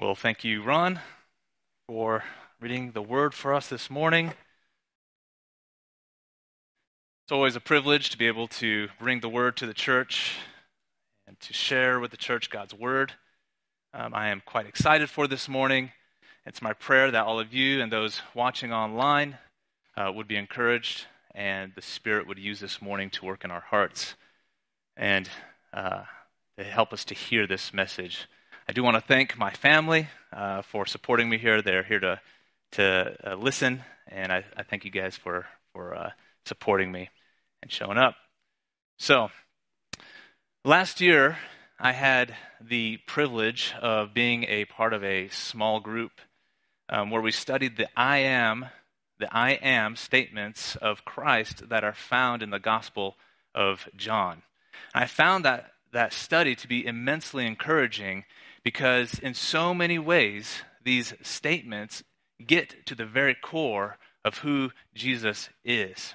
Well, thank you, Ron, for reading the word for us this morning. It's always a privilege to be able to bring the word to the church and to share with the church God's word. Um, I am quite excited for this morning. It's my prayer that all of you and those watching online uh, would be encouraged and the Spirit would use this morning to work in our hearts and uh, to help us to hear this message I do want to thank my family uh, for supporting me here. They're here to to uh, listen, and I, I, thank you guys for for uh, supporting me and showing up. So, last year I had the privilege of being a part of a small group um, where we studied the I am the I am statements of Christ that are found in the Gospel of John. I found that that study to be immensely encouraging because in so many ways, these statements get to the very core of who Jesus is.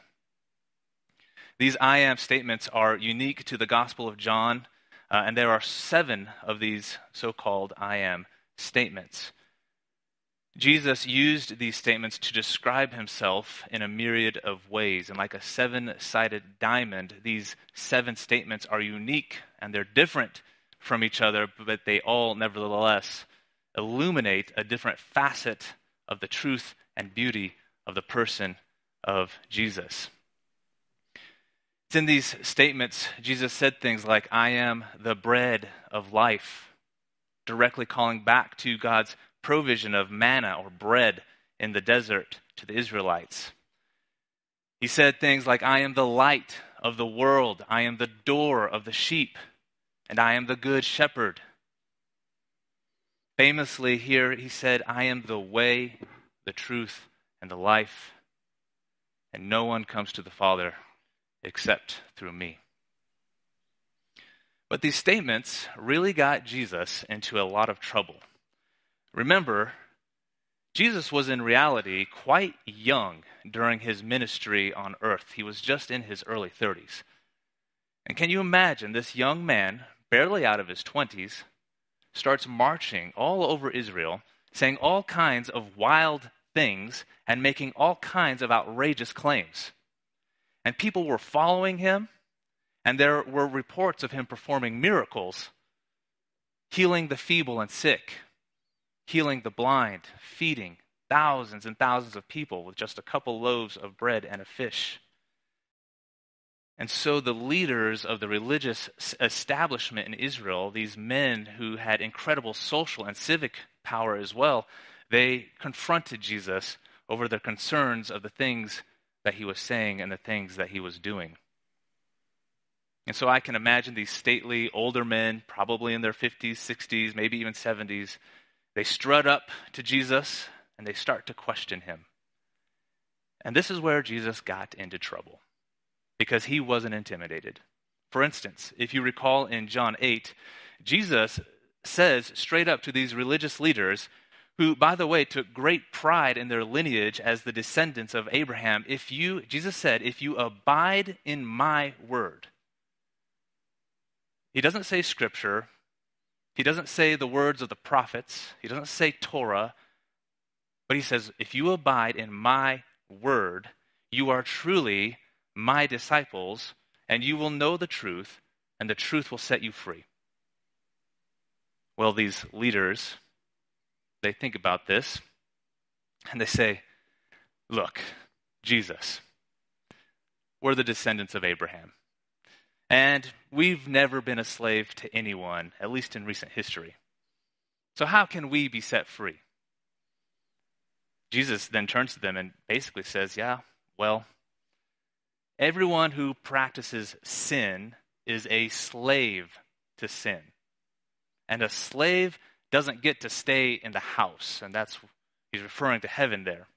These I am statements are unique to the Gospel of John, uh, and there are seven of these so called I am statements. Jesus used these statements to describe himself in a myriad of ways. And like a seven sided diamond, these seven statements are unique and they're different from each other, but they all nevertheless illuminate a different facet of the truth and beauty of the person of Jesus. It's in these statements, Jesus said things like, I am the bread of life, directly calling back to God's provision of manna or bread in the desert to the Israelites. He said things like, I am the light of the world, I am the door of the sheep and I am the good shepherd. Famously, here he said, I am the way, the truth, and the life, and no one comes to the Father except through me. But these statements really got Jesus into a lot of trouble. Remember, Jesus was in reality quite young during his ministry on earth. He was just in his early 30s. And can you imagine this young man barely out of his 20s, starts marching all over Israel, saying all kinds of wild things and making all kinds of outrageous claims. And people were following him, and there were reports of him performing miracles, healing the feeble and sick, healing the blind, feeding thousands and thousands of people with just a couple loaves of bread and a fish. And so the leaders of the religious establishment in Israel, these men who had incredible social and civic power as well, they confronted Jesus over the concerns of the things that he was saying and the things that he was doing. And so I can imagine these stately older men, probably in their 50s, 60s, maybe even 70s, they strut up to Jesus and they start to question him. And this is where Jesus got into trouble because he wasn't intimidated. For instance, if you recall in John 8, Jesus says straight up to these religious leaders, who, by the way, took great pride in their lineage as the descendants of Abraham, if you, Jesus said, if you abide in my word, he doesn't say scripture, he doesn't say the words of the prophets, he doesn't say Torah, but he says, if you abide in my word, you are truly my disciples, and you will know the truth, and the truth will set you free. Well, these leaders, they think about this, and they say, Look, Jesus, we're the descendants of Abraham. And we've never been a slave to anyone, at least in recent history. So, how can we be set free? Jesus then turns to them and basically says, Yeah, well, Everyone who practices sin is a slave to sin. And a slave doesn't get to stay in the house. And that's, he's referring to heaven there.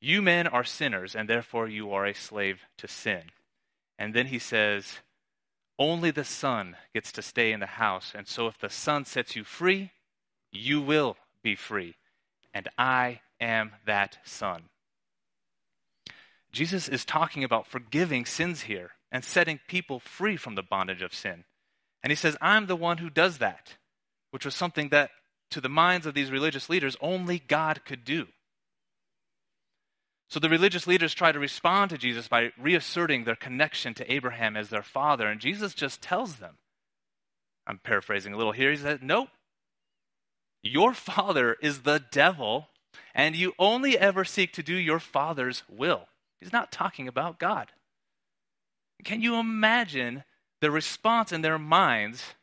You men are sinners, and therefore you are a slave to sin. And then he says, only the Son gets to stay in the house. And so if the Son sets you free, you will be free. And I am that Son. Jesus is talking about forgiving sins here and setting people free from the bondage of sin. And he says, I'm the one who does that, which was something that, to the minds of these religious leaders, only God could do. So the religious leaders try to respond to Jesus by reasserting their connection to Abraham as their father, and Jesus just tells them, I'm paraphrasing a little here, he says, Nope. Your father is the devil, and you only ever seek to do your father's will. He's not talking about God. Can you imagine the response in their minds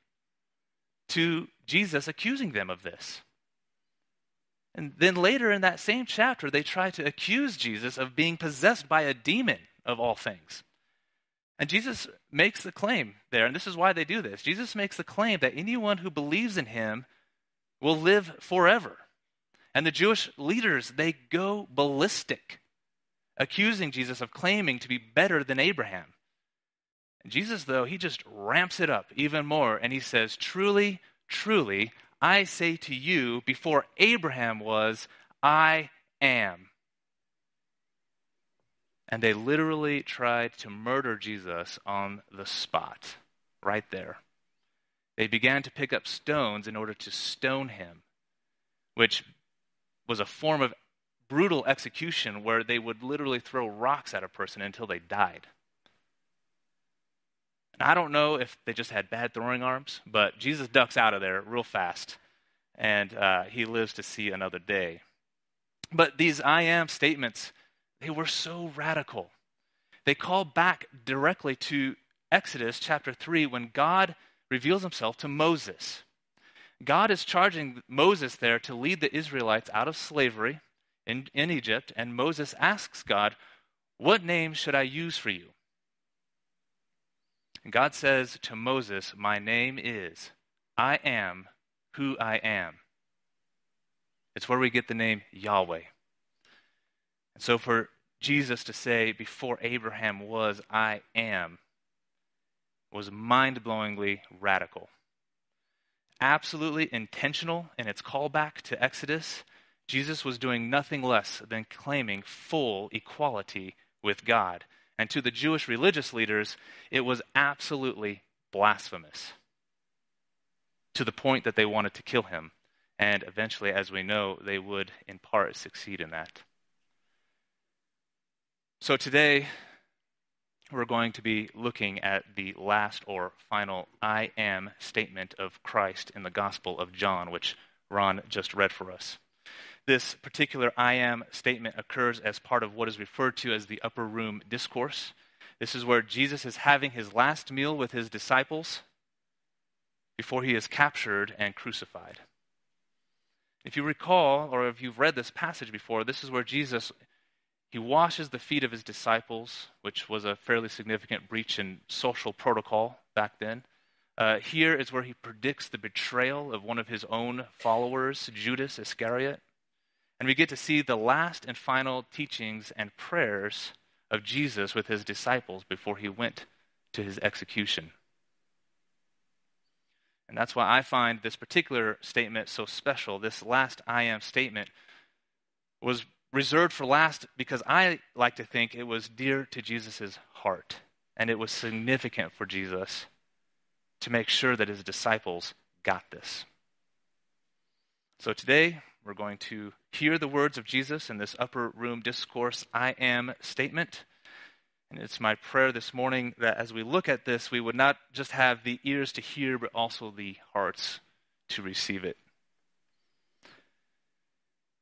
to Jesus accusing them of this? And then later in that same chapter, they try to accuse Jesus of being possessed by a demon of all things. And Jesus makes the claim there, and this is why they do this. Jesus makes the claim that anyone who believes in him will live forever. And the Jewish leaders, they go ballistic, accusing Jesus of claiming to be better than Abraham. Jesus, though, he just ramps it up even more, and he says, Truly, truly, I say to you, before Abraham was, I am. And they literally tried to murder Jesus on the spot, right there. They began to pick up stones in order to stone him, which was a form of brutal execution where they would literally throw rocks at a person until they died. And I don't know if they just had bad throwing arms, but Jesus ducks out of there real fast, and uh, he lives to see another day. But these I am statements, they were so radical. They call back directly to Exodus chapter 3 when God reveals himself to Moses. God is charging Moses there to lead the Israelites out of slavery in, in Egypt, and Moses asks God, What name should I use for you? And God says to Moses, My name is I am who I am. It's where we get the name Yahweh. And so for Jesus to say, Before Abraham was, I am, was mind blowingly radical. Absolutely intentional in its callback to Exodus, Jesus was doing nothing less than claiming full equality with God. And to the Jewish religious leaders, it was absolutely blasphemous to the point that they wanted to kill him. And eventually, as we know, they would in part succeed in that. So today, we're going to be looking at the last or final I am statement of Christ in the Gospel of John, which Ron just read for us. This particular I am statement occurs as part of what is referred to as the upper room discourse. This is where Jesus is having his last meal with his disciples before he is captured and crucified. If you recall, or if you've read this passage before, this is where Jesus he washes the feet of his disciples, which was a fairly significant breach in social protocol back then. Uh, here is where he predicts the betrayal of one of his own followers, Judas Iscariot. And we get to see the last and final teachings and prayers of Jesus with his disciples before he went to his execution. And that's why I find this particular statement so special. This last I am statement was reserved for last because I like to think it was dear to Jesus' heart. And it was significant for Jesus to make sure that his disciples got this. So today, we're going to hear the words of Jesus in this upper room discourse, I am statement. And it's my prayer this morning that as we look at this, we would not just have the ears to hear, but also the hearts to receive it.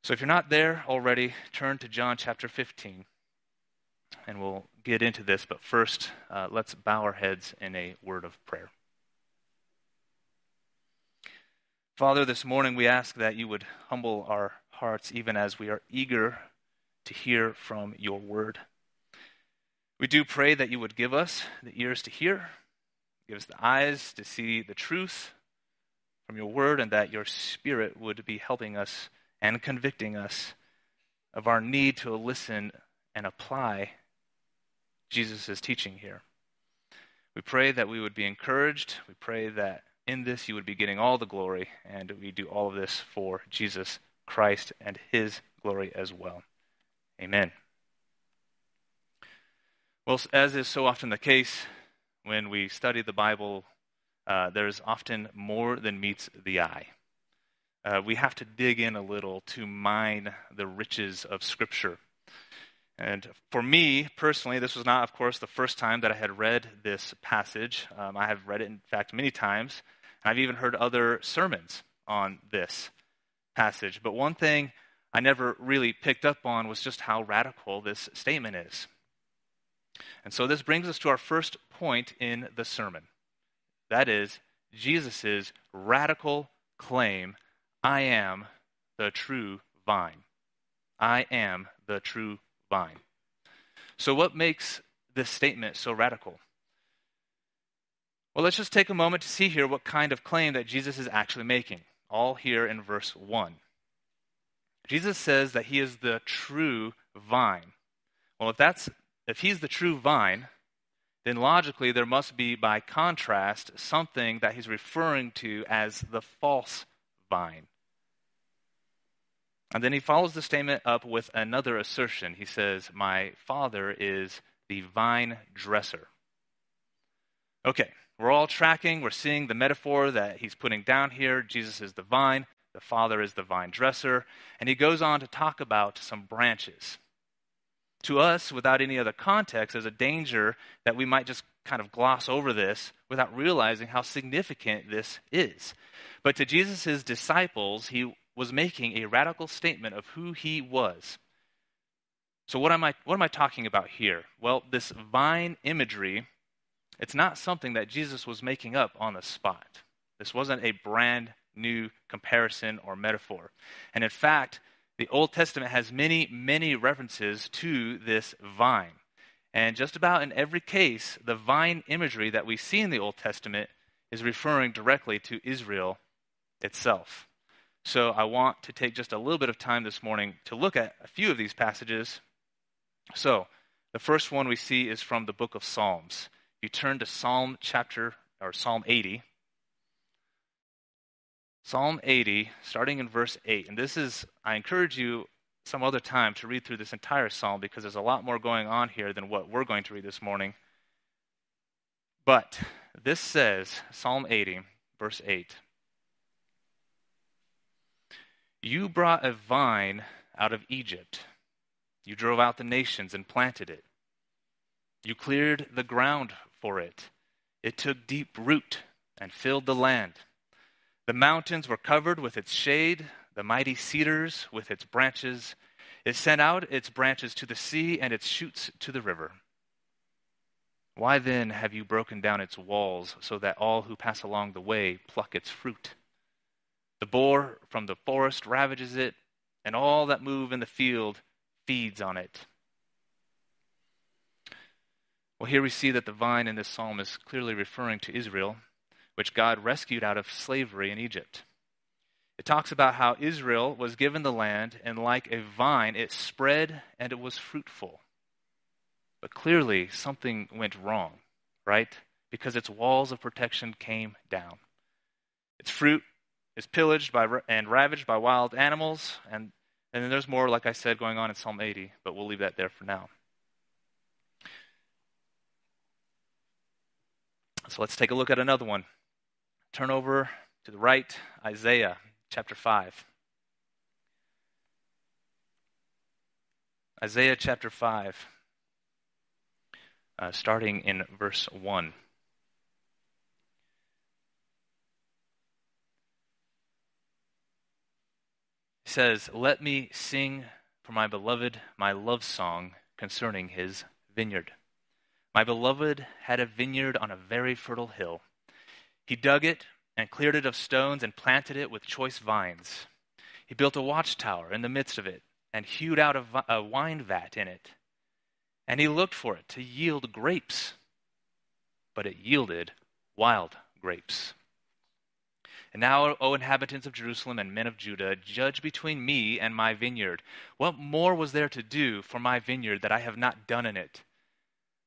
So if you're not there already, turn to John chapter 15, and we'll get into this. But first, uh, let's bow our heads in a word of prayer. Father, this morning we ask that you would humble our hearts even as we are eager to hear from your word. We do pray that you would give us the ears to hear, give us the eyes to see the truth from your word, and that your spirit would be helping us and convicting us of our need to listen and apply Jesus' teaching here. We pray that we would be encouraged. We pray that in this you would be getting all the glory, and we do all of this for Jesus Christ and his glory as well. Amen. Well, as is so often the case when we study the Bible, uh, there's often more than meets the eye. uh, we have to dig in a little to mine the riches of Scripture. And for me personally, this was not, of course, the first time that I had read this passage. Um, I have read it, in fact, many times. I've even heard other sermons on this passage. But one thing I never really picked up on was just how radical this statement is. And so this brings us to our first point in the sermon. That is Jesus' radical claim I am the true vine. I am the true vine. So, what makes this statement so radical? Well, let's just take a moment to see here what kind of claim that Jesus is actually making, all here in verse 1. Jesus says that he is the true vine. Well, if that's if he's the true vine, then logically there must be by contrast something that he's referring to as the false vine. And then he follows the statement up with another assertion. He says, My father is the vine dresser. Okay, we're all tracking. We're seeing the metaphor that he's putting down here. Jesus is the vine, the father is the vine dresser. And he goes on to talk about some branches. To us, without any other context, there's a danger that we might just kind of gloss over this without realizing how significant this is. But to Jesus' disciples, he was making a radical statement of who he was. So, what am I, what am I talking about here? Well, this vine imagery, it's not something that Jesus was making up on the spot. This wasn't a brand new comparison or metaphor. And in fact, the Old Testament has many, many references to this vine. And just about in every case, the vine imagery that we see in the Old Testament is referring directly to Israel itself. So I want to take just a little bit of time this morning to look at a few of these passages. So, the first one we see is from the book of Psalms. You turn to Psalm chapter or Psalm 80. Psalm 80, starting in verse 8. And this is, I encourage you some other time to read through this entire psalm because there's a lot more going on here than what we're going to read this morning. But this says, Psalm 80, verse 8 You brought a vine out of Egypt, you drove out the nations and planted it. You cleared the ground for it. It took deep root and filled the land. The mountains were covered with its shade, the mighty cedars with its branches. It sent out its branches to the sea and its shoots to the river. Why then have you broken down its walls so that all who pass along the way pluck its fruit? The boar from the forest ravages it, and all that move in the field feeds on it. Well, here we see that the vine in this psalm is clearly referring to Israel, which God rescued out of slavery in Egypt. It talks about how Israel was given the land, and like a vine, it spread and it was fruitful. But clearly, something went wrong, right? Because its walls of protection came down. Its fruit is pillaged by, and ravaged by wild animals, and, and then there's more, like I said, going on in Psalm 80, but we'll leave that there for now. So let's take a look at another one. Turn over to the right, Isaiah chapter 5. Isaiah chapter 5, uh, starting in verse 1. Says, Let me sing for my beloved my love song concerning his vineyard. My beloved had a vineyard on a very fertile hill. He dug it and cleared it of stones and planted it with choice vines. He built a watchtower in the midst of it and hewed out a, a wine vat in it. And he looked for it to yield grapes, but it yielded wild grapes. And now, O inhabitants of Jerusalem and men of Judah, judge between me and my vineyard. What more was there to do for my vineyard that I have not done in it?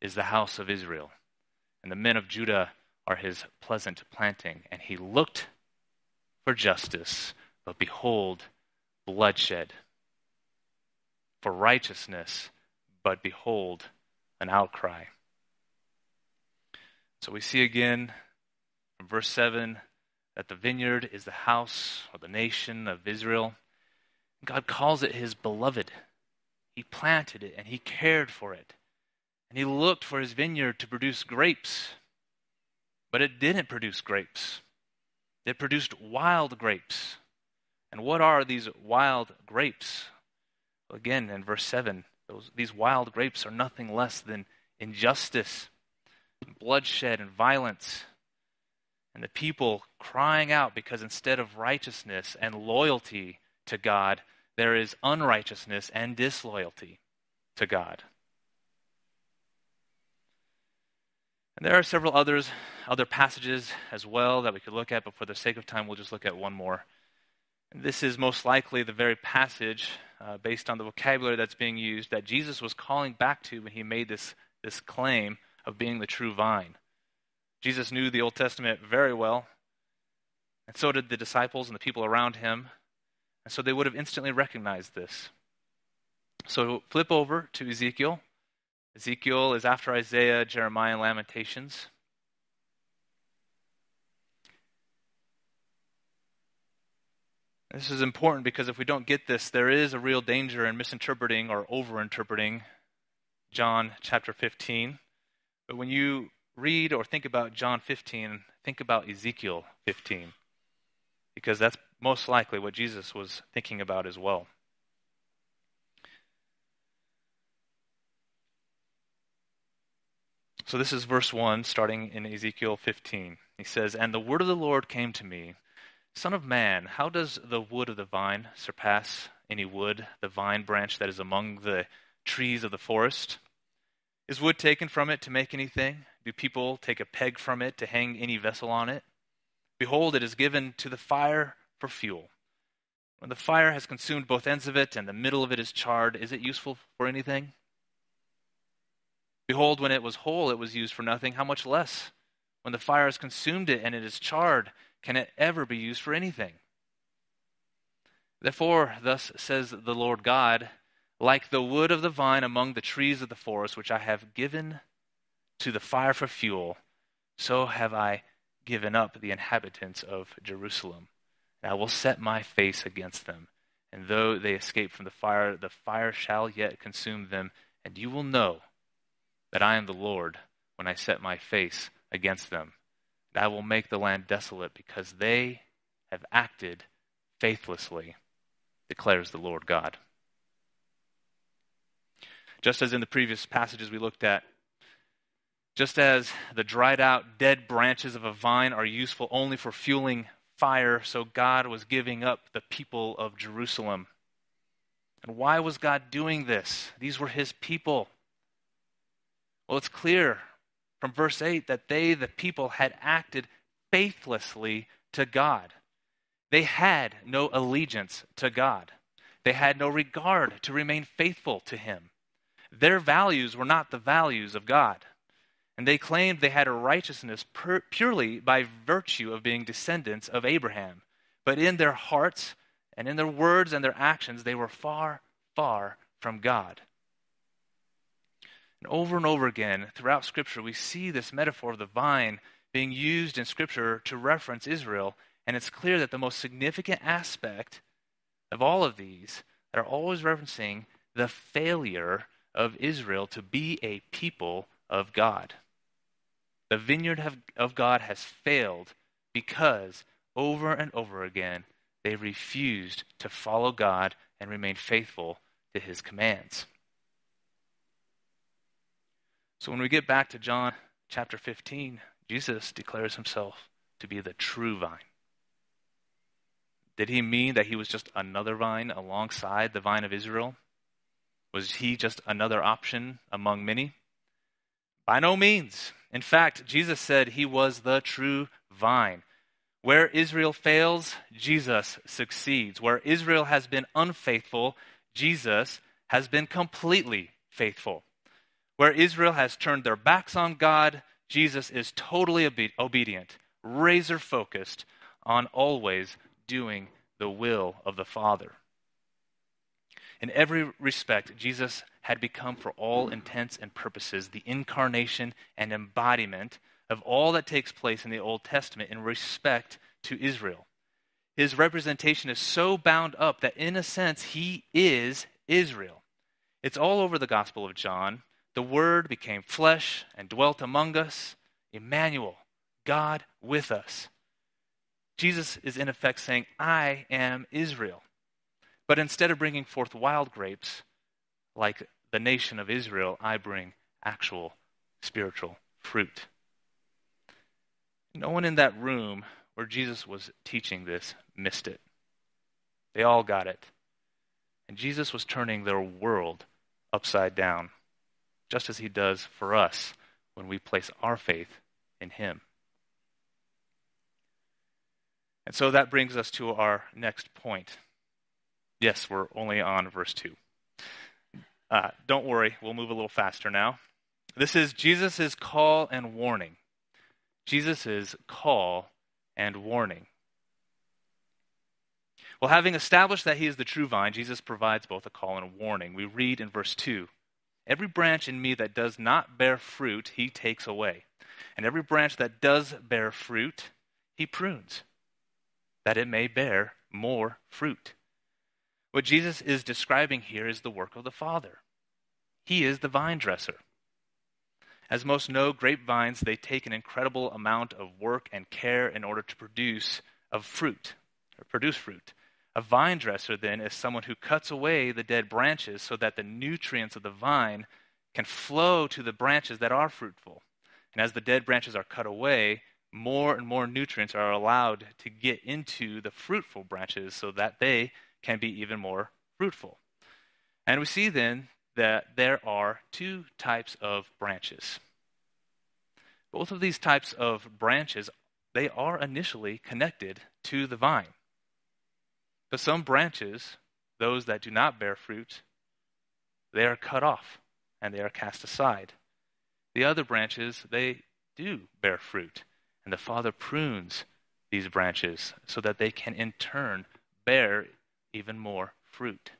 is the house of Israel, and the men of Judah are his pleasant planting. And he looked for justice, but behold, bloodshed. For righteousness, but behold, an outcry. So we see again from verse 7 that the vineyard is the house or the nation of Israel. God calls it his beloved. He planted it and he cared for it. And he looked for his vineyard to produce grapes. But it didn't produce grapes, it produced wild grapes. And what are these wild grapes? Again, in verse 7, those, these wild grapes are nothing less than injustice, bloodshed, and violence. And the people crying out because instead of righteousness and loyalty to God, there is unrighteousness and disloyalty to God. And there are several others, other passages as well that we could look at, but for the sake of time, we'll just look at one more. This is most likely the very passage, uh, based on the vocabulary that's being used, that Jesus was calling back to when he made this, this claim of being the true vine. Jesus knew the Old Testament very well, and so did the disciples and the people around him. And so they would have instantly recognized this. So flip over to Ezekiel. Ezekiel is after Isaiah, Jeremiah, and Lamentations. This is important because if we don't get this, there is a real danger in misinterpreting or overinterpreting John chapter 15. But when you read or think about John 15, think about Ezekiel 15 because that's most likely what Jesus was thinking about as well. So this is verse 1, starting in Ezekiel 15. He says, And the word of the Lord came to me Son of man, how does the wood of the vine surpass any wood, the vine branch that is among the trees of the forest? Is wood taken from it to make anything? Do people take a peg from it to hang any vessel on it? Behold, it is given to the fire for fuel. When the fire has consumed both ends of it and the middle of it is charred, is it useful for anything? Behold, when it was whole, it was used for nothing. How much less? When the fire has consumed it and it is charred, can it ever be used for anything? Therefore, thus says the Lord God, like the wood of the vine among the trees of the forest, which I have given to the fire for fuel, so have I given up the inhabitants of Jerusalem. And I will set my face against them. And though they escape from the fire, the fire shall yet consume them. And you will know that I am the Lord when I set my face against them. And I will make the land desolate because they have acted faithlessly, declares the Lord God. Just as in the previous passages we looked at, just as the dried out, dead branches of a vine are useful only for fueling fire, so God was giving up the people of Jerusalem. And why was God doing this? These were his people. Well, it's clear from verse 8 that they, the people, had acted faithlessly to God. They had no allegiance to God, they had no regard to remain faithful to Him. Their values were not the values of God. And they claimed they had a righteousness pur- purely by virtue of being descendants of Abraham. But in their hearts and in their words and their actions, they were far, far from God. And over and over again throughout Scripture, we see this metaphor of the vine being used in Scripture to reference Israel. And it's clear that the most significant aspect of all of these that are always referencing the failure of Israel to be a people of God. The vineyard of, of God has failed because over and over again they refused to follow God and remain faithful to his commands. So when we get back to John chapter 15, Jesus declares himself to be the true vine. Did he mean that he was just another vine alongside the vine of Israel? Was he just another option among many? By no means. In fact, Jesus said he was the true vine. Where Israel fails, Jesus succeeds. Where Israel has been unfaithful, Jesus has been completely faithful. Where Israel has turned their backs on God, Jesus is totally obe- obedient, razor focused on always doing the will of the Father. In every respect, Jesus had become, for all intents and purposes, the incarnation and embodiment of all that takes place in the Old Testament in respect to Israel. His representation is so bound up that, in a sense, he is Israel. It's all over the Gospel of John. The Word became flesh and dwelt among us. Emmanuel, God with us. Jesus is, in effect, saying, I am Israel. But instead of bringing forth wild grapes, like the nation of Israel, I bring actual spiritual fruit. No one in that room where Jesus was teaching this missed it. They all got it. And Jesus was turning their world upside down, just as he does for us when we place our faith in him. And so that brings us to our next point. Yes, we're only on verse 2. Uh, don't worry, we'll move a little faster now. This is Jesus' call and warning. Jesus' call and warning. Well, having established that he is the true vine, Jesus provides both a call and a warning. We read in verse 2 Every branch in me that does not bear fruit, he takes away. And every branch that does bear fruit, he prunes, that it may bear more fruit. What Jesus is describing here is the work of the Father. He is the vine dresser. As most know, grapevines, they take an incredible amount of work and care in order to produce of fruit, or produce fruit. A vine dresser, then, is someone who cuts away the dead branches so that the nutrients of the vine can flow to the branches that are fruitful. And as the dead branches are cut away, more and more nutrients are allowed to get into the fruitful branches so that they can be even more fruitful. And we see then that there are two types of branches. Both of these types of branches, they are initially connected to the vine. But some branches, those that do not bear fruit, they are cut off and they are cast aside. The other branches, they do bear fruit, and the Father prunes these branches so that they can in turn bear even more fruit.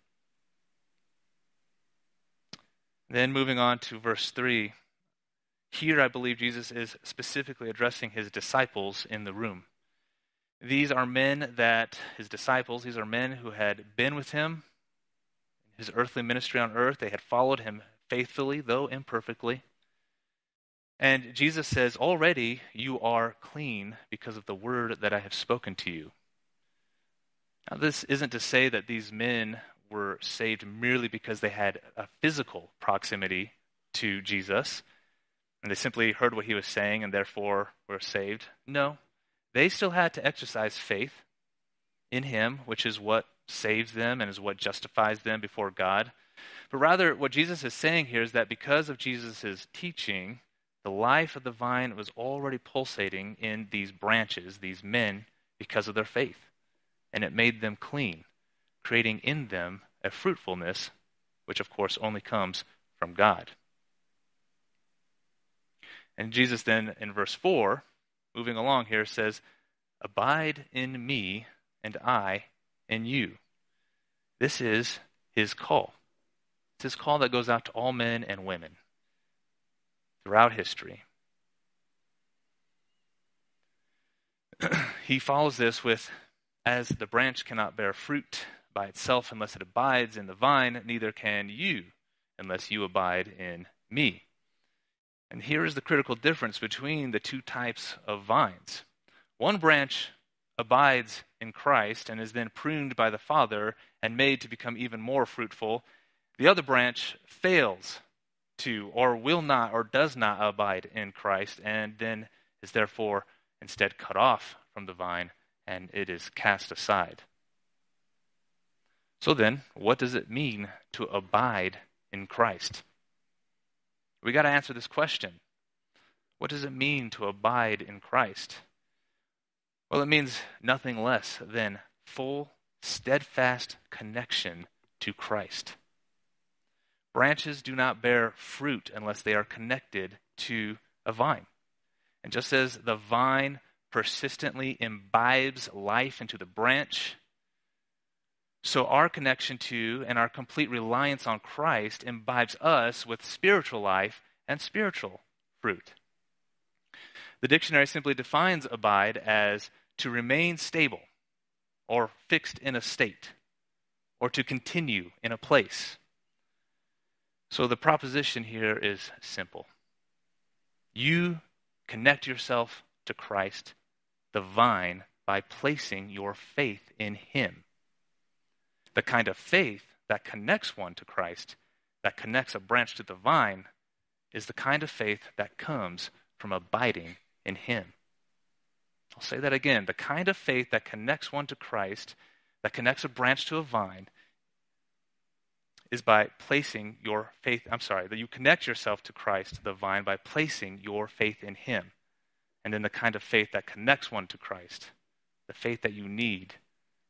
Then moving on to verse 3. Here, I believe Jesus is specifically addressing his disciples in the room. These are men that, his disciples, these are men who had been with him in his earthly ministry on earth. They had followed him faithfully, though imperfectly. And Jesus says, Already you are clean because of the word that I have spoken to you. Now, this isn't to say that these men were saved merely because they had a physical proximity to Jesus and they simply heard what he was saying and therefore were saved. No, they still had to exercise faith in him, which is what saves them and is what justifies them before God. But rather, what Jesus is saying here is that because of Jesus' teaching, the life of the vine was already pulsating in these branches, these men, because of their faith. And it made them clean creating in them a fruitfulness, which of course only comes from God. And Jesus then in verse 4, moving along here, says, Abide in me, and I in you. This is his call. It's his call that goes out to all men and women throughout history. he follows this with, As the branch cannot bear fruit by itself unless it abides in the vine, neither can you unless you abide in me. And here is the critical difference between the two types of vines. One branch abides in Christ and is then pruned by the Father and made to become even more fruitful. The other branch fails to, or will not, or does not abide in Christ, and then is therefore instead cut off from the vine and it is cast aside. So then, what does it mean to abide in Christ? We got to answer this question. What does it mean to abide in Christ? Well, it means nothing less than full, steadfast connection to Christ. Branches do not bear fruit unless they are connected to a vine. And just as the vine persistently imbibes life into the branch, so our connection to and our complete reliance on Christ imbibes us with spiritual life and spiritual fruit. The dictionary simply defines abide as to remain stable or fixed in a state or to continue in a place. So the proposition here is simple. You connect yourself to Christ, the vine, by placing your faith in Him. The kind of faith that connects one to Christ, that connects a branch to the vine, is the kind of faith that comes from abiding in Him. I'll say that again. The kind of faith that connects one to Christ, that connects a branch to a vine, is by placing your faith. I'm sorry, that you connect yourself to Christ, the vine, by placing your faith in Him. And then the kind of faith that connects one to Christ, the faith that you need,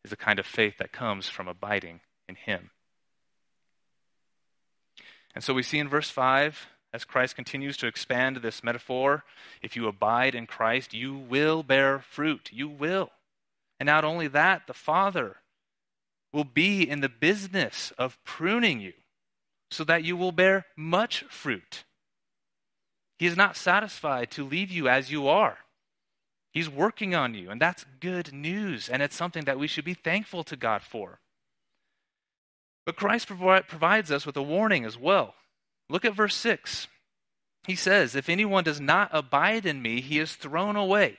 is the kind of faith that comes from abiding in Him. And so we see in verse 5 as Christ continues to expand this metaphor, if you abide in Christ, you will bear fruit. You will. And not only that, the Father will be in the business of pruning you so that you will bear much fruit. He is not satisfied to leave you as you are. He's working on you, and that's good news, and it's something that we should be thankful to God for. But Christ provides us with a warning as well. Look at verse 6. He says, If anyone does not abide in me, he is thrown away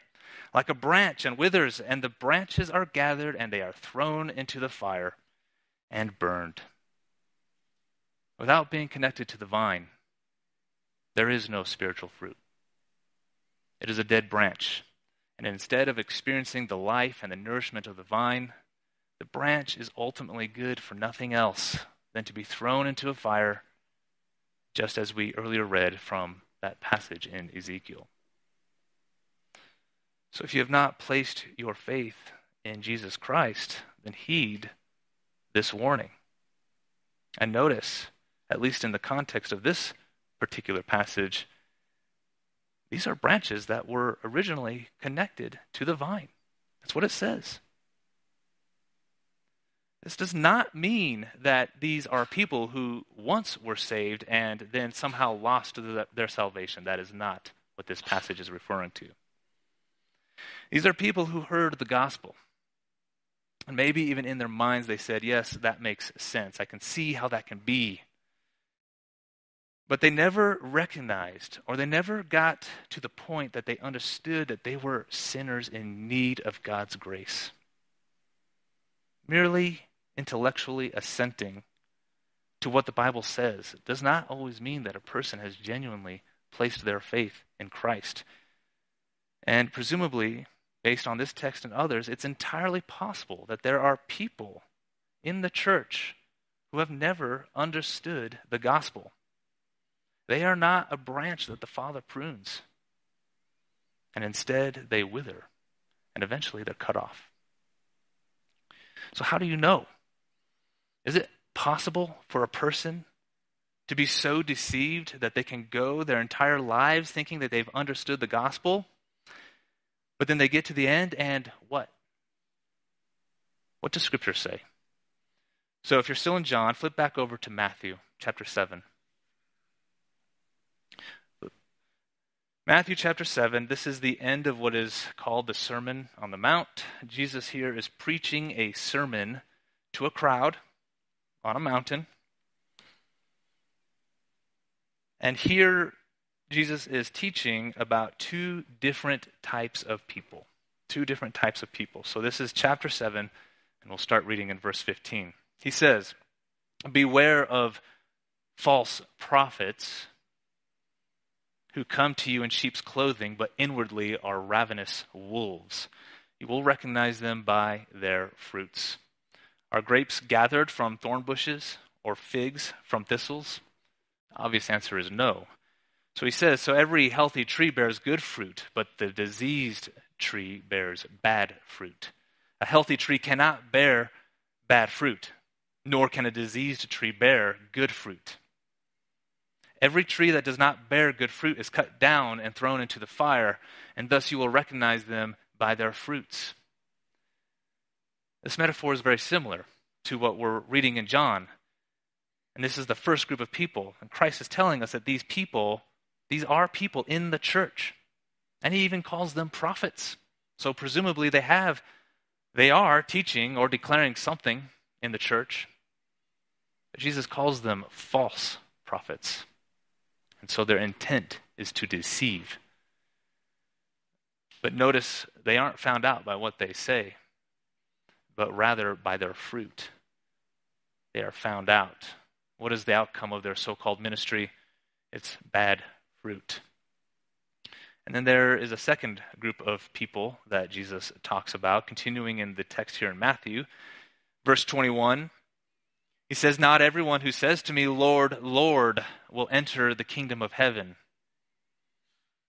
like a branch and withers, and the branches are gathered and they are thrown into the fire and burned. Without being connected to the vine, there is no spiritual fruit. It is a dead branch. And instead of experiencing the life and the nourishment of the vine, the branch is ultimately good for nothing else than to be thrown into a fire just as we earlier read from that passage in Ezekiel. So if you have not placed your faith in Jesus Christ, then heed this warning. And notice, at least in the context of this particular passage, these are branches that were originally connected to the vine. That's what it says. This does not mean that these are people who once were saved and then somehow lost their salvation. That is not what this passage is referring to. These are people who heard the gospel. And maybe even in their minds they said, Yes, that makes sense. I can see how that can be. But they never recognized or they never got to the point that they understood that they were sinners in need of God's grace. Merely intellectually assenting to what the Bible says does not always mean that a person has genuinely placed their faith in Christ. And presumably, based on this text and others, it's entirely possible that there are people in the church who have never understood the gospel. They are not a branch that the Father prunes. And instead, they wither, and eventually they're cut off. So, how do you know? Is it possible for a person to be so deceived that they can go their entire lives thinking that they've understood the gospel, but then they get to the end and what? What does Scripture say? So if you're still in John, flip back over to Matthew chapter 7. Matthew chapter 7, this is the end of what is called the Sermon on the Mount. Jesus here is preaching a sermon to a crowd on a mountain. And here, Jesus is teaching about two different types of people. Two different types of people. So this is chapter 7, and we'll start reading in verse 15. He says, Beware of false prophets who come to you in sheep's clothing, but inwardly are ravenous wolves. You will recognize them by their fruits. Are grapes gathered from thorn bushes or figs from thistles? The obvious answer is no. So he says, So every healthy tree bears good fruit, but the diseased tree bears bad fruit. A healthy tree cannot bear bad fruit, nor can a diseased tree bear good fruit. Every tree that does not bear good fruit is cut down and thrown into the fire, and thus you will recognize them by their fruits. This metaphor is very similar to what we're reading in John. And this is the first group of people. And Christ is telling us that these people, these are people in the church. And he even calls them prophets. So presumably they have, they are teaching or declaring something in the church. But Jesus calls them false prophets. And so their intent is to deceive. But notice they aren't found out by what they say, but rather by their fruit. They are found out. What is the outcome of their so called ministry? It's bad fruit. And then there is a second group of people that Jesus talks about, continuing in the text here in Matthew. Verse 21, he says, Not everyone who says to me, Lord, Lord, will enter the kingdom of heaven,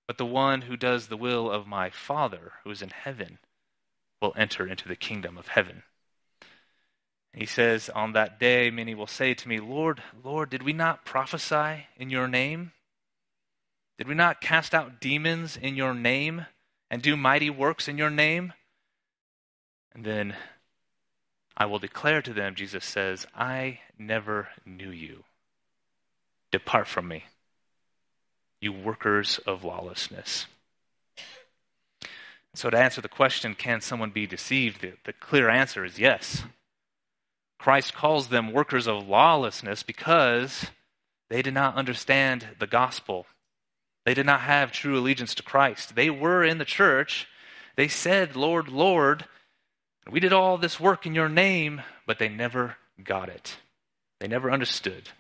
but the one who does the will of my Father who is in heaven will enter into the kingdom of heaven. He says, On that day, many will say to me, Lord, Lord, did we not prophesy in your name? Did we not cast out demons in your name and do mighty works in your name? And then I will declare to them, Jesus says, I never knew you. Depart from me, you workers of lawlessness. So, to answer the question, can someone be deceived? The, the clear answer is yes. Christ calls them workers of lawlessness because they did not understand the gospel. They did not have true allegiance to Christ. They were in the church. They said, Lord, Lord, we did all this work in your name, but they never got it. They never understood.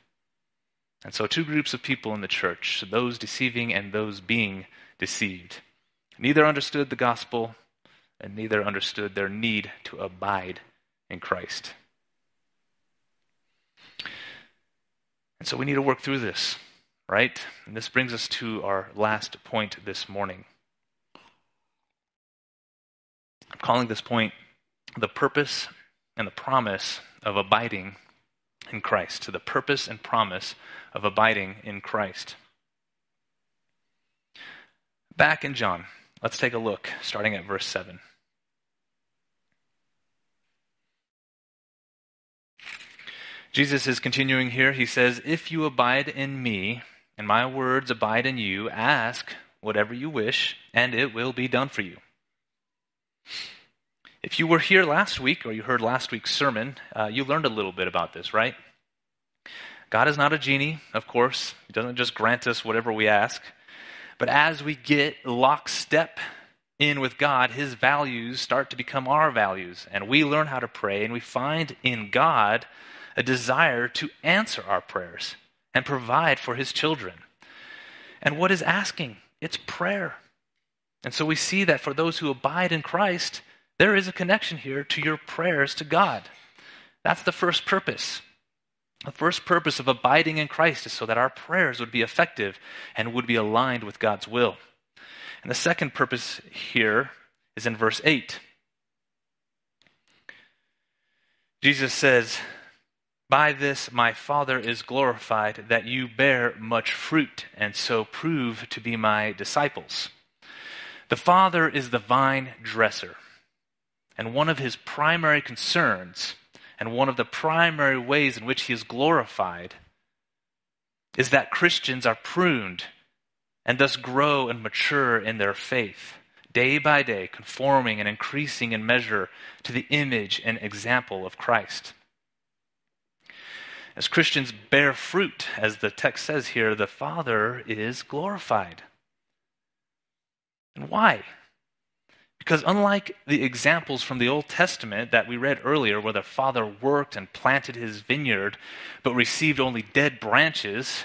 And so, two groups of people in the church those deceiving and those being deceived. Neither understood the gospel, and neither understood their need to abide in Christ. And so we need to work through this, right? And this brings us to our last point this morning. I'm calling this point the purpose and the promise of abiding in Christ. To the purpose and promise of abiding in Christ. Back in John, let's take a look, starting at verse 7. Jesus is continuing here. He says, If you abide in me, and my words abide in you, ask whatever you wish, and it will be done for you. If you were here last week, or you heard last week's sermon, uh, you learned a little bit about this, right? God is not a genie, of course. He doesn't just grant us whatever we ask. But as we get lockstep in with God, His values start to become our values. And we learn how to pray, and we find in God a desire to answer our prayers and provide for his children. And what is asking? It's prayer. And so we see that for those who abide in Christ, there is a connection here to your prayers to God. That's the first purpose. The first purpose of abiding in Christ is so that our prayers would be effective and would be aligned with God's will. And the second purpose here is in verse 8. Jesus says, by this my Father is glorified, that you bear much fruit, and so prove to be my disciples. The Father is the vine dresser, and one of his primary concerns, and one of the primary ways in which he is glorified, is that Christians are pruned and thus grow and mature in their faith, day by day, conforming and increasing in measure to the image and example of Christ. As Christians bear fruit, as the text says here, the Father is glorified. And why? Because unlike the examples from the Old Testament that we read earlier, where the Father worked and planted his vineyard but received only dead branches,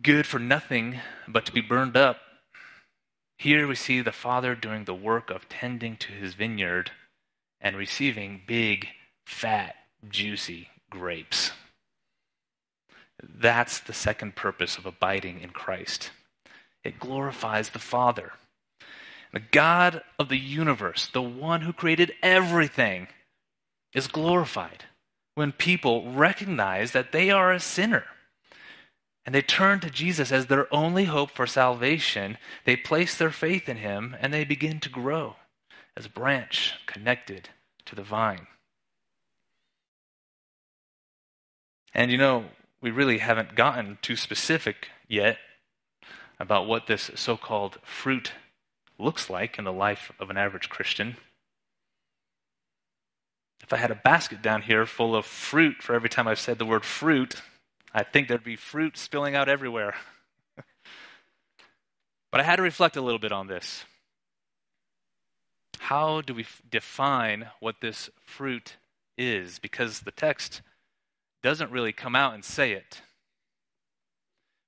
good for nothing but to be burned up, here we see the Father doing the work of tending to his vineyard and receiving big fat, juicy grapes. That's the second purpose of abiding in Christ. It glorifies the Father. The God of the universe, the one who created everything, is glorified when people recognize that they are a sinner and they turn to Jesus as their only hope for salvation. They place their faith in him and they begin to grow as a branch connected to the vine. And you know, we really haven't gotten too specific yet about what this so called fruit looks like in the life of an average Christian. If I had a basket down here full of fruit for every time I've said the word fruit, I think there'd be fruit spilling out everywhere. but I had to reflect a little bit on this. How do we f- define what this fruit is? Because the text doesn't really come out and say it.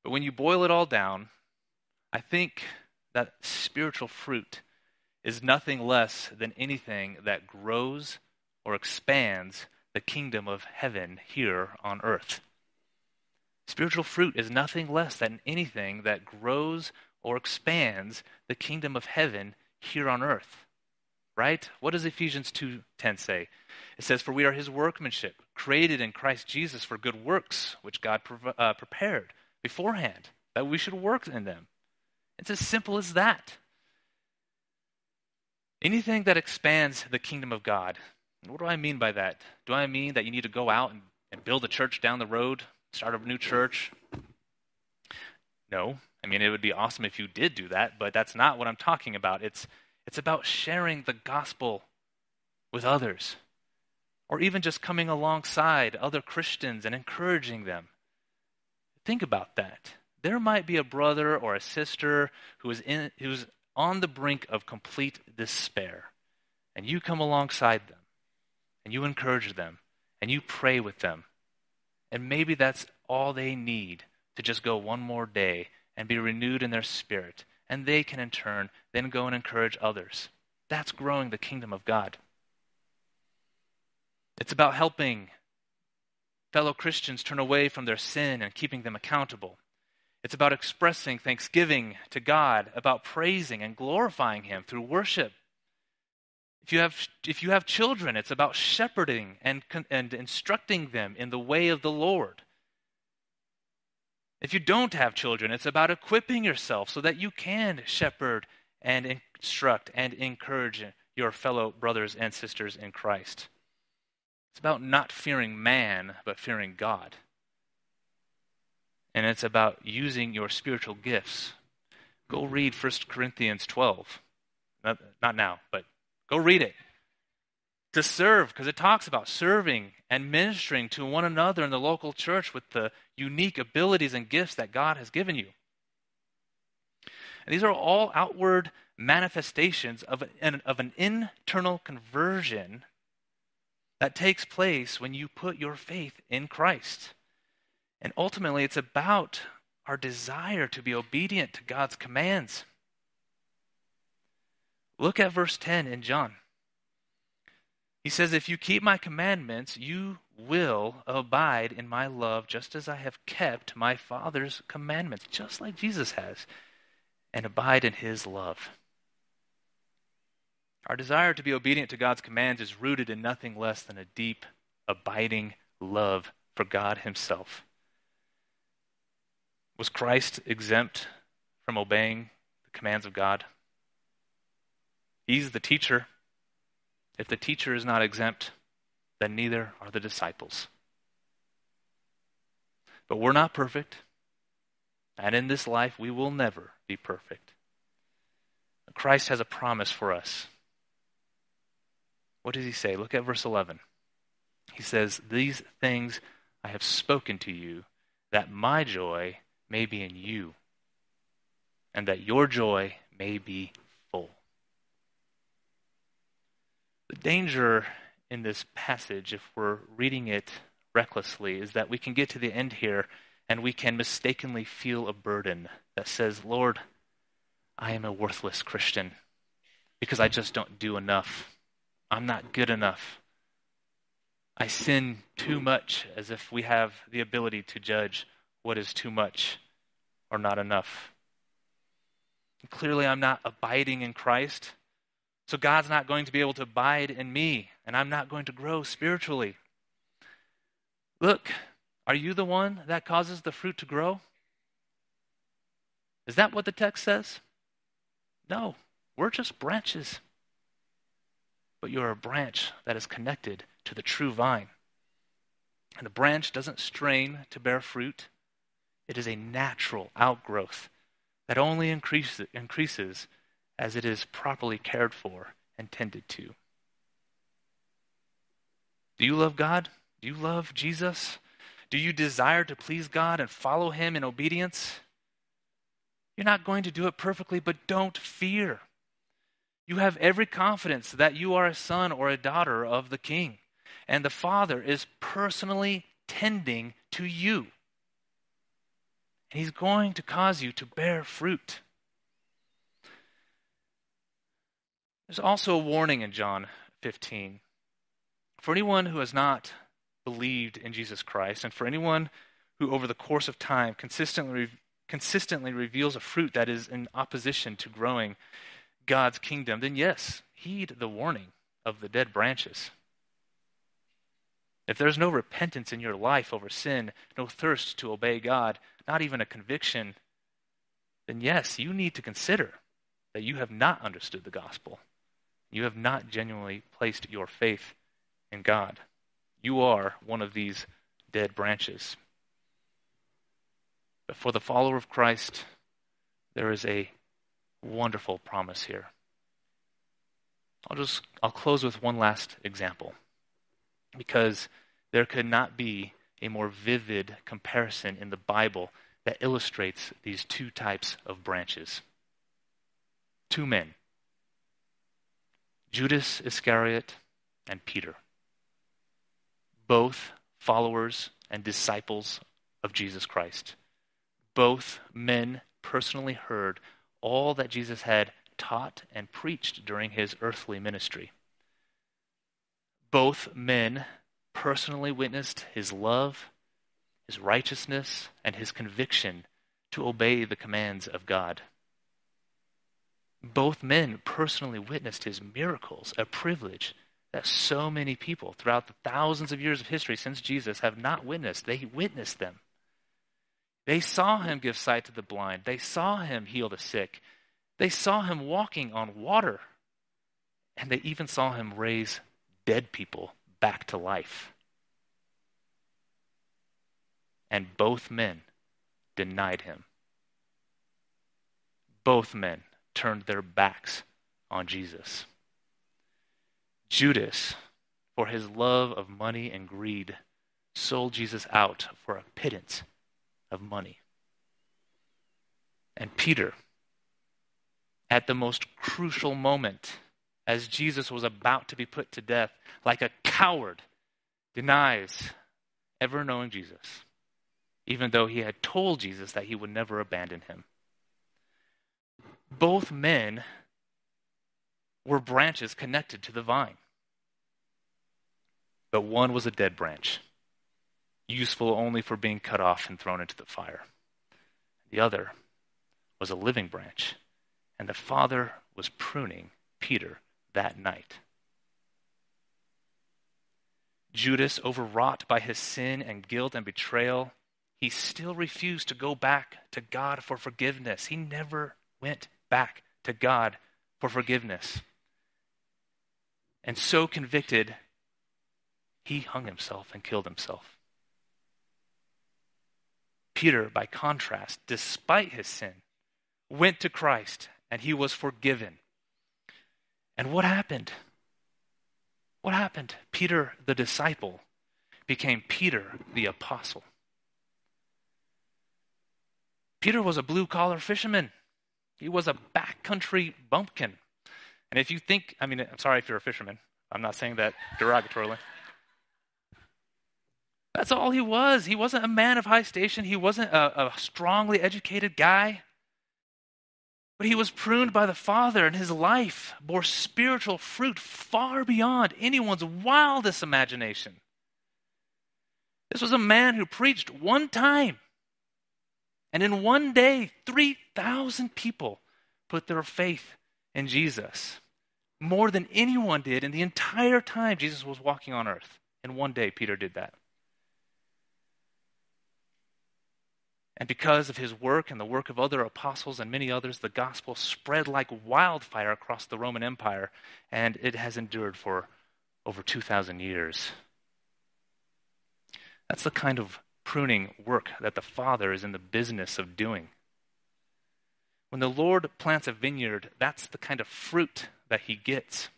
But when you boil it all down, I think that spiritual fruit is nothing less than anything that grows or expands the kingdom of heaven here on earth. Spiritual fruit is nothing less than anything that grows or expands the kingdom of heaven here on earth. Right? What does Ephesians 2:10 say? It says for we are his workmanship, created in Christ Jesus for good works which God pre- uh, prepared beforehand that we should work in them. It's as simple as that. Anything that expands the kingdom of God. What do I mean by that? Do I mean that you need to go out and, and build a church down the road start a new church? No. I mean, it would be awesome if you did do that, but that's not what I'm talking about. It's, it's about sharing the gospel with others, or even just coming alongside other Christians and encouraging them. Think about that. There might be a brother or a sister who is in, who's on the brink of complete despair, and you come alongside them, and you encourage them, and you pray with them, and maybe that's all they need to just go one more day and be renewed in their spirit. And they can, in turn, then go and encourage others. That's growing the kingdom of God. It's about helping fellow Christians turn away from their sin and keeping them accountable. It's about expressing thanksgiving to God, about praising and glorifying Him through worship if you have, if you have children, it's about shepherding and, and instructing them in the way of the Lord. If you don't have children, it's about equipping yourself so that you can shepherd and instruct and encourage your fellow brothers and sisters in Christ. It's about not fearing man, but fearing God. And it's about using your spiritual gifts. Go read 1 Corinthians 12. Not, not now, but Go read it. To serve, because it talks about serving and ministering to one another in the local church with the unique abilities and gifts that God has given you. And these are all outward manifestations of an, of an internal conversion that takes place when you put your faith in Christ. And ultimately, it's about our desire to be obedient to God's commands. Look at verse 10 in John. He says, If you keep my commandments, you will abide in my love, just as I have kept my Father's commandments, just like Jesus has, and abide in his love. Our desire to be obedient to God's commands is rooted in nothing less than a deep, abiding love for God himself. Was Christ exempt from obeying the commands of God? He's the teacher. If the teacher is not exempt, then neither are the disciples. But we're not perfect. And in this life, we will never be perfect. Christ has a promise for us. What does he say? Look at verse 11. He says, These things I have spoken to you, that my joy may be in you, and that your joy may be full. The danger in this passage, if we're reading it recklessly, is that we can get to the end here and we can mistakenly feel a burden that says, Lord, I am a worthless Christian because I just don't do enough. I'm not good enough. I sin too much, as if we have the ability to judge what is too much or not enough. Clearly, I'm not abiding in Christ. So God's not going to be able to abide in me, and I'm not going to grow spiritually. Look, are you the one that causes the fruit to grow? Is that what the text says? No, we're just branches. But you're a branch that is connected to the true vine. And the branch doesn't strain to bear fruit, it is a natural outgrowth that only increases, increases as it is properly cared for and tended to. Do you love God? Do you love Jesus? Do you desire to please God and follow Him in obedience? You're not going to do it perfectly, but don't fear. You have every confidence that you are a son or a daughter of the King, and the Father is personally tending to you. And He's going to cause you to bear fruit. There's also a warning in John 15. For anyone who has not believed in Jesus Christ, and for anyone who over the course of time consistently, consistently reveals a fruit that is in opposition to growing God's kingdom, then yes, heed the warning of the dead branches. If there's no repentance in your life over sin, no thirst to obey God, not even a conviction, then yes, you need to consider that you have not understood the gospel. You have not genuinely placed your faith in God. You are one of these dead branches. But for the follower of Christ, there is a wonderful promise here. I'll just I'll close with one last example because there could not be a more vivid comparison in the Bible that illustrates these two types of branches. Two men, Judas Iscariot and Peter, both followers and disciples of Jesus Christ. Both men personally heard all that Jesus had taught and preached during his earthly ministry. Both men personally witnessed his love, his righteousness, and his conviction to obey the commands of God. Both men personally witnessed his miracles, a privilege that so many people throughout the thousands of years of history since Jesus have not witnessed. They witnessed them. They saw him give sight to the blind, they saw him heal the sick, they saw him walking on water, and they even saw him raise dead people back to life. And both men denied him. Both men turned their backs on Jesus. Judas, for his love of money and greed, sold Jesus out for a pittance of money. And Peter, at the most crucial moment, as Jesus was about to be put to death, like a coward, denies ever knowing Jesus, even though he had told Jesus that he would never abandon him. Both men were branches connected to the vine, but one was a dead branch, useful only for being cut off and thrown into the fire. The other was a living branch, and the Father was pruning Peter that night. Judas, overwrought by his sin and guilt and betrayal, he still refused to go back to God for forgiveness. He never went back to God for forgiveness. And so convicted, he hung himself and killed himself. Peter, by contrast, despite his sin, went to Christ and he was forgiven. And what happened? What happened? Peter the disciple became Peter the apostle. Peter was a blue collar fisherman. He was a backcountry bumpkin. And if you think, I mean, I'm sorry if you're a fisherman, I'm not saying that derogatorily. That's all he was. He wasn't a man of high station, he wasn't a, a strongly educated guy. But he was pruned by the Father, and his life bore spiritual fruit far beyond anyone's wildest imagination. This was a man who preached one time, and in one day, 3,000 people put their faith in Jesus more than anyone did in the entire time Jesus was walking on earth. In one day, Peter did that. And because of his work and the work of other apostles and many others, the gospel spread like wildfire across the Roman Empire, and it has endured for over 2,000 years. That's the kind of pruning work that the Father is in the business of doing. When the Lord plants a vineyard, that's the kind of fruit that he gets.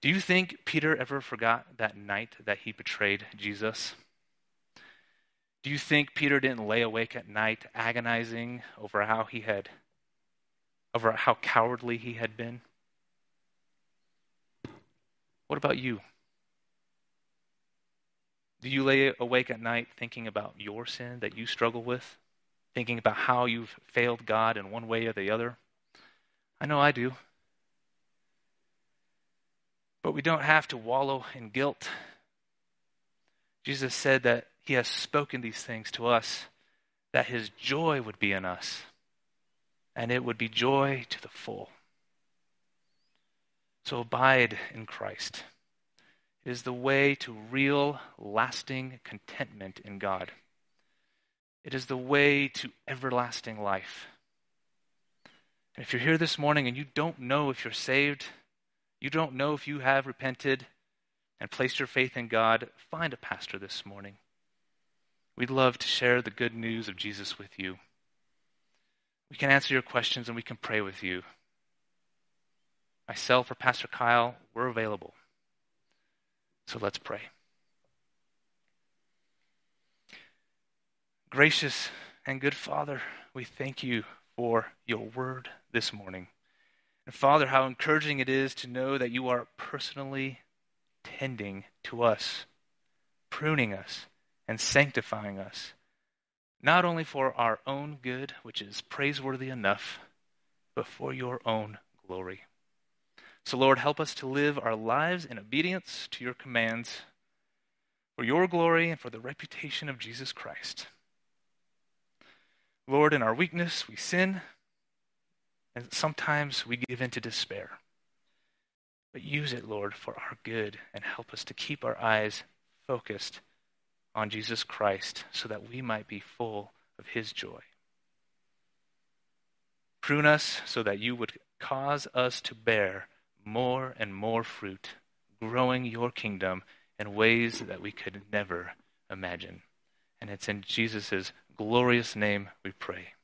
Do you think Peter ever forgot that night that he betrayed Jesus? Do you think Peter didn't lay awake at night agonizing over how he had, over how cowardly he had been? What about you? Do you lay awake at night thinking about your sin that you struggle with? Thinking about how you've failed God in one way or the other? I know I do. But we don't have to wallow in guilt. Jesus said that he has spoken these things to us, that his joy would be in us, and it would be joy to the full. So abide in Christ. It is the way to real, lasting contentment in God. It is the way to everlasting life. And if you're here this morning and you don't know if you're saved, you don't know if you have repented and placed your faith in God, find a pastor this morning. We'd love to share the good news of Jesus with you. We can answer your questions and we can pray with you. Myself or Pastor Kyle, we're available. So let's pray. Gracious and good Father, we thank you for your word this morning. And Father, how encouraging it is to know that you are personally tending to us, pruning us, and sanctifying us, not only for our own good, which is praiseworthy enough, but for your own glory. So, Lord, help us to live our lives in obedience to your commands for your glory and for the reputation of Jesus Christ. Lord, in our weakness, we sin, and sometimes we give in to despair. But use it, Lord, for our good and help us to keep our eyes focused on Jesus Christ so that we might be full of his joy. Prune us so that you would cause us to bear more and more fruit, growing your kingdom in ways that we could never imagine. And it's in Jesus' glorious name we pray.